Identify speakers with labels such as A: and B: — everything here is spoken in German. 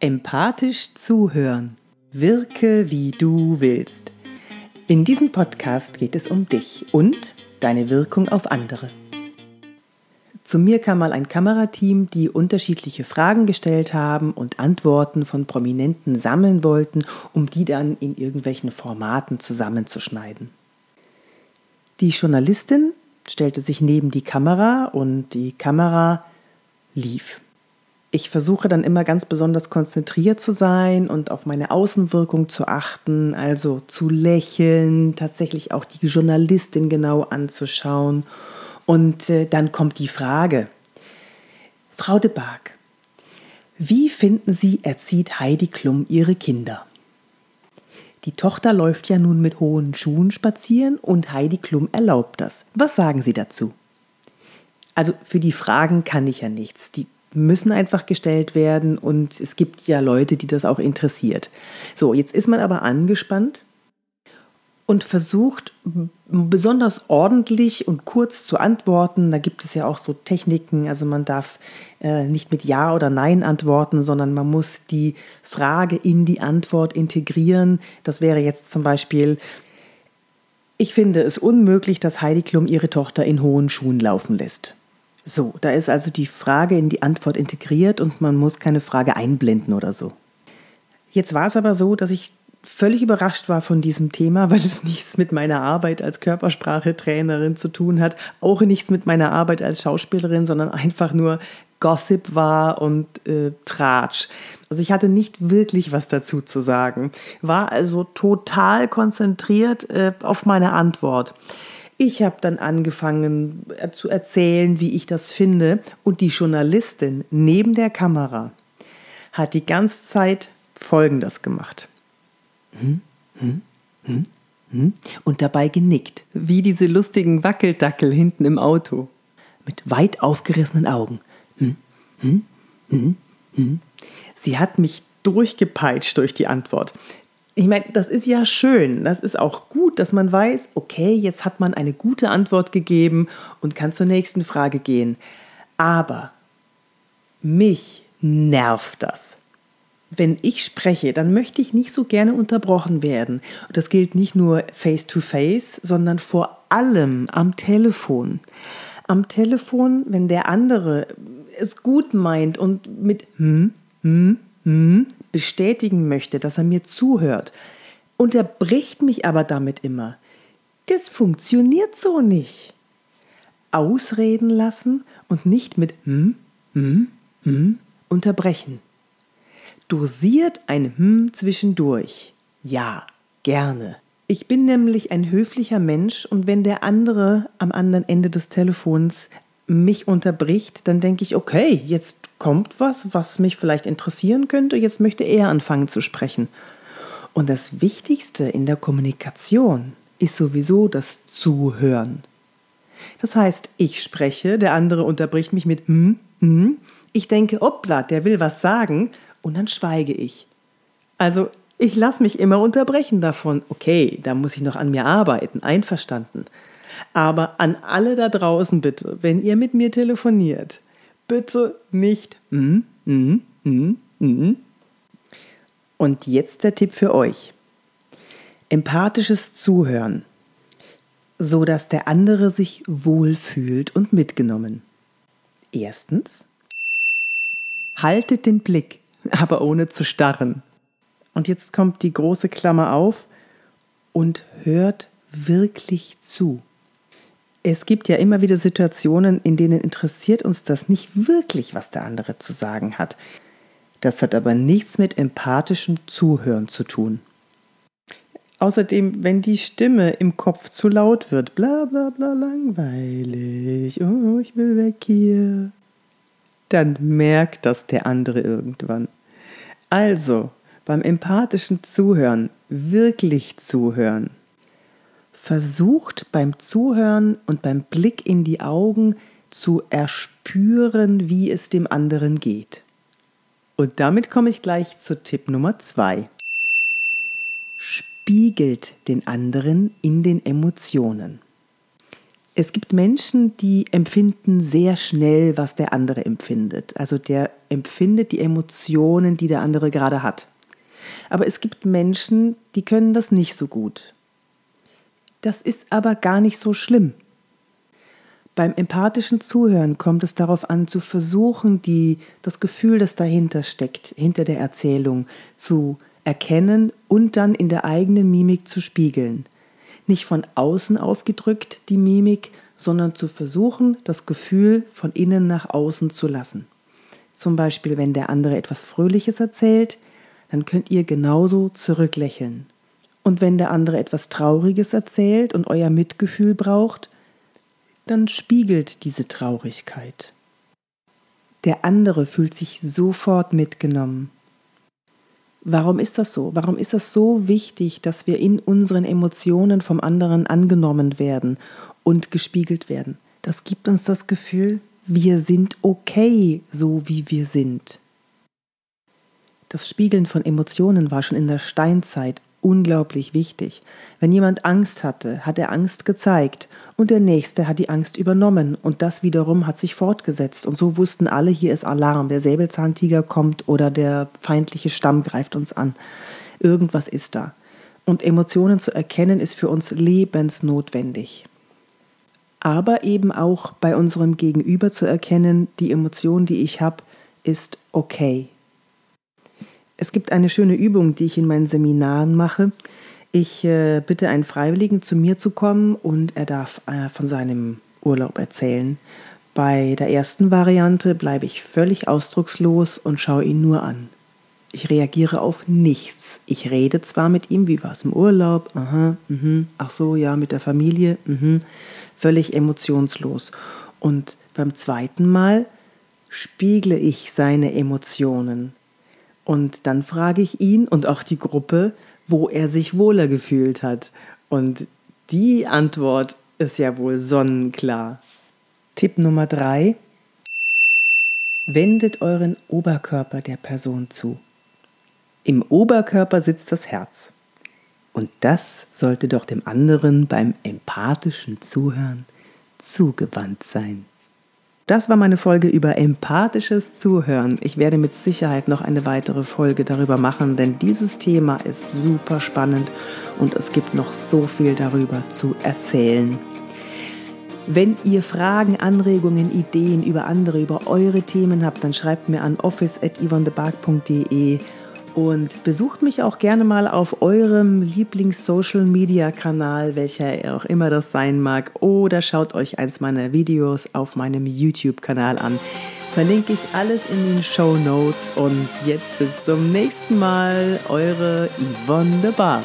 A: Empathisch zuhören. Wirke, wie du willst. In diesem Podcast geht es um dich und deine Wirkung auf andere. Zu mir kam mal ein Kamerateam, die unterschiedliche Fragen gestellt haben und Antworten von Prominenten sammeln wollten, um die dann in irgendwelchen Formaten zusammenzuschneiden. Die Journalistin stellte sich neben die Kamera und die Kamera lief. Ich versuche dann immer ganz besonders konzentriert zu sein und auf meine Außenwirkung zu achten, also zu lächeln, tatsächlich auch die Journalistin genau anzuschauen. Und äh, dann kommt die Frage, Frau de Barg, wie finden Sie, erzieht Heidi Klum ihre Kinder? Die Tochter läuft ja nun mit hohen Schuhen spazieren und Heidi Klum erlaubt das. Was sagen Sie dazu? Also für die Fragen kann ich ja nichts. Die müssen einfach gestellt werden und es gibt ja Leute, die das auch interessiert. So, jetzt ist man aber angespannt und versucht besonders ordentlich und kurz zu antworten. Da gibt es ja auch so Techniken, also man darf äh, nicht mit Ja oder Nein antworten, sondern man muss die Frage in die Antwort integrieren. Das wäre jetzt zum Beispiel, ich finde es unmöglich, dass Heidi Klum ihre Tochter in hohen Schuhen laufen lässt. So, da ist also die Frage in die Antwort integriert und man muss keine Frage einblenden oder so. Jetzt war es aber so, dass ich völlig überrascht war von diesem Thema, weil es nichts mit meiner Arbeit als Körpersprachetrainerin zu tun hat, auch nichts mit meiner Arbeit als Schauspielerin, sondern einfach nur Gossip war und äh, Tratsch. Also ich hatte nicht wirklich was dazu zu sagen, war also total konzentriert äh, auf meine Antwort. Ich habe dann angefangen äh, zu erzählen, wie ich das finde. Und die Journalistin neben der Kamera hat die ganze Zeit Folgendes gemacht. Hm, hm, hm, hm, und dabei genickt, wie diese lustigen Wackeldackel hinten im Auto. Mit weit aufgerissenen Augen. Hm, hm, hm, hm. Sie hat mich durchgepeitscht durch die Antwort ich meine, das ist ja schön. Das ist auch gut, dass man weiß, okay, jetzt hat man eine gute Antwort gegeben und kann zur nächsten Frage gehen. Aber mich nervt das. Wenn ich spreche, dann möchte ich nicht so gerne unterbrochen werden. Das gilt nicht nur face-to-face, -face, sondern vor allem am Telefon. Am Telefon, wenn der andere es gut meint und mit hm, hm, hm, bestätigen möchte, dass er mir zuhört, unterbricht mich aber damit immer. Das funktioniert so nicht. Ausreden lassen und nicht mit hm, hm, hm unterbrechen. Dosiert ein hm zwischendurch. Ja, gerne. Ich bin nämlich ein höflicher Mensch und wenn der andere am anderen Ende des Telefons mich unterbricht, dann denke ich, okay, jetzt kommt was, was mich vielleicht interessieren könnte, jetzt möchte er anfangen zu sprechen. Und das Wichtigste in der Kommunikation ist sowieso das Zuhören. Das heißt, ich spreche, der andere unterbricht mich mit hm, hm, ich denke, hoppla, der will was sagen und dann schweige ich. Also ich lasse mich immer unterbrechen davon. Okay, da muss ich noch an mir arbeiten, einverstanden. Aber an alle da draußen bitte, wenn ihr mit mir telefoniert, bitte nicht. Mm, mm, mm, mm. Und jetzt der Tipp für euch. Empathisches Zuhören, so dass der andere sich wohlfühlt und mitgenommen. Erstens, haltet den Blick, aber ohne zu starren. Und jetzt kommt die große Klammer auf und hört wirklich zu. Es gibt ja immer wieder Situationen, in denen interessiert uns das nicht wirklich, was der andere zu sagen hat. Das hat aber nichts mit empathischem Zuhören zu tun. Außerdem, wenn die Stimme im Kopf zu laut wird, bla bla bla langweilig, oh, ich will weg hier, dann merkt das der andere irgendwann. Also, beim empathischen Zuhören wirklich zuhören versucht beim Zuhören und beim Blick in die Augen zu erspüren, wie es dem anderen geht. Und damit komme ich gleich zu Tipp Nummer zwei. Spiegelt den anderen in den Emotionen. Es gibt Menschen, die empfinden sehr schnell, was der andere empfindet. Also der empfindet die Emotionen, die der andere gerade hat. Aber es gibt Menschen, die können das nicht so gut. Das ist aber gar nicht so schlimm. Beim empathischen Zuhören kommt es darauf an, zu versuchen, die, das Gefühl, das dahinter steckt, hinter der Erzählung, zu erkennen und dann in der eigenen Mimik zu spiegeln. Nicht von außen aufgedrückt die Mimik, sondern zu versuchen, das Gefühl von innen nach außen zu lassen. Zum Beispiel, wenn der andere etwas Fröhliches erzählt, dann könnt ihr genauso zurücklächeln. Und wenn der andere etwas Trauriges erzählt und euer Mitgefühl braucht, dann spiegelt diese Traurigkeit. Der andere fühlt sich sofort mitgenommen. Warum ist das so? Warum ist das so wichtig, dass wir in unseren Emotionen vom anderen angenommen werden und gespiegelt werden? Das gibt uns das Gefühl, wir sind okay, so wie wir sind. Das Spiegeln von Emotionen war schon in der Steinzeit unglaublich wichtig. Wenn jemand Angst hatte, hat er Angst gezeigt und der Nächste hat die Angst übernommen und das wiederum hat sich fortgesetzt und so wussten alle, hier ist Alarm, der Säbelzahntiger kommt oder der feindliche Stamm greift uns an. Irgendwas ist da. Und Emotionen zu erkennen ist für uns lebensnotwendig. Aber eben auch bei unserem Gegenüber zu erkennen, die Emotion, die ich habe, ist okay. Es gibt eine schöne Übung, die ich in meinen Seminaren mache. Ich äh, bitte einen Freiwilligen, zu mir zu kommen und er darf äh, von seinem Urlaub erzählen. Bei der ersten Variante bleibe ich völlig ausdruckslos und schaue ihn nur an. Ich reagiere auf nichts. Ich rede zwar mit ihm, wie war es im Urlaub, aha, mh, ach so, ja, mit der Familie, mh, völlig emotionslos. Und beim zweiten Mal spiegle ich seine Emotionen. Und dann frage ich ihn und auch die Gruppe, wo er sich wohler gefühlt hat. Und die Antwort ist ja wohl sonnenklar. Tipp Nummer drei. Wendet euren Oberkörper der Person zu. Im Oberkörper sitzt das Herz. Und das sollte doch dem anderen beim empathischen Zuhören zugewandt sein. Das war meine Folge über empathisches Zuhören. Ich werde mit Sicherheit noch eine weitere Folge darüber machen, denn dieses Thema ist super spannend und es gibt noch so viel darüber zu erzählen. Wenn ihr Fragen, Anregungen, Ideen über andere, über eure Themen habt, dann schreibt mir an office.yvonnebark.de und besucht mich auch gerne mal auf eurem Lieblings-Social-Media-Kanal, welcher auch immer das sein mag, oder schaut euch eins meiner Videos auf meinem YouTube-Kanal an. Verlinke ich alles in den Show Notes und jetzt bis zum nächsten Mal, eure Yvonne de Bark.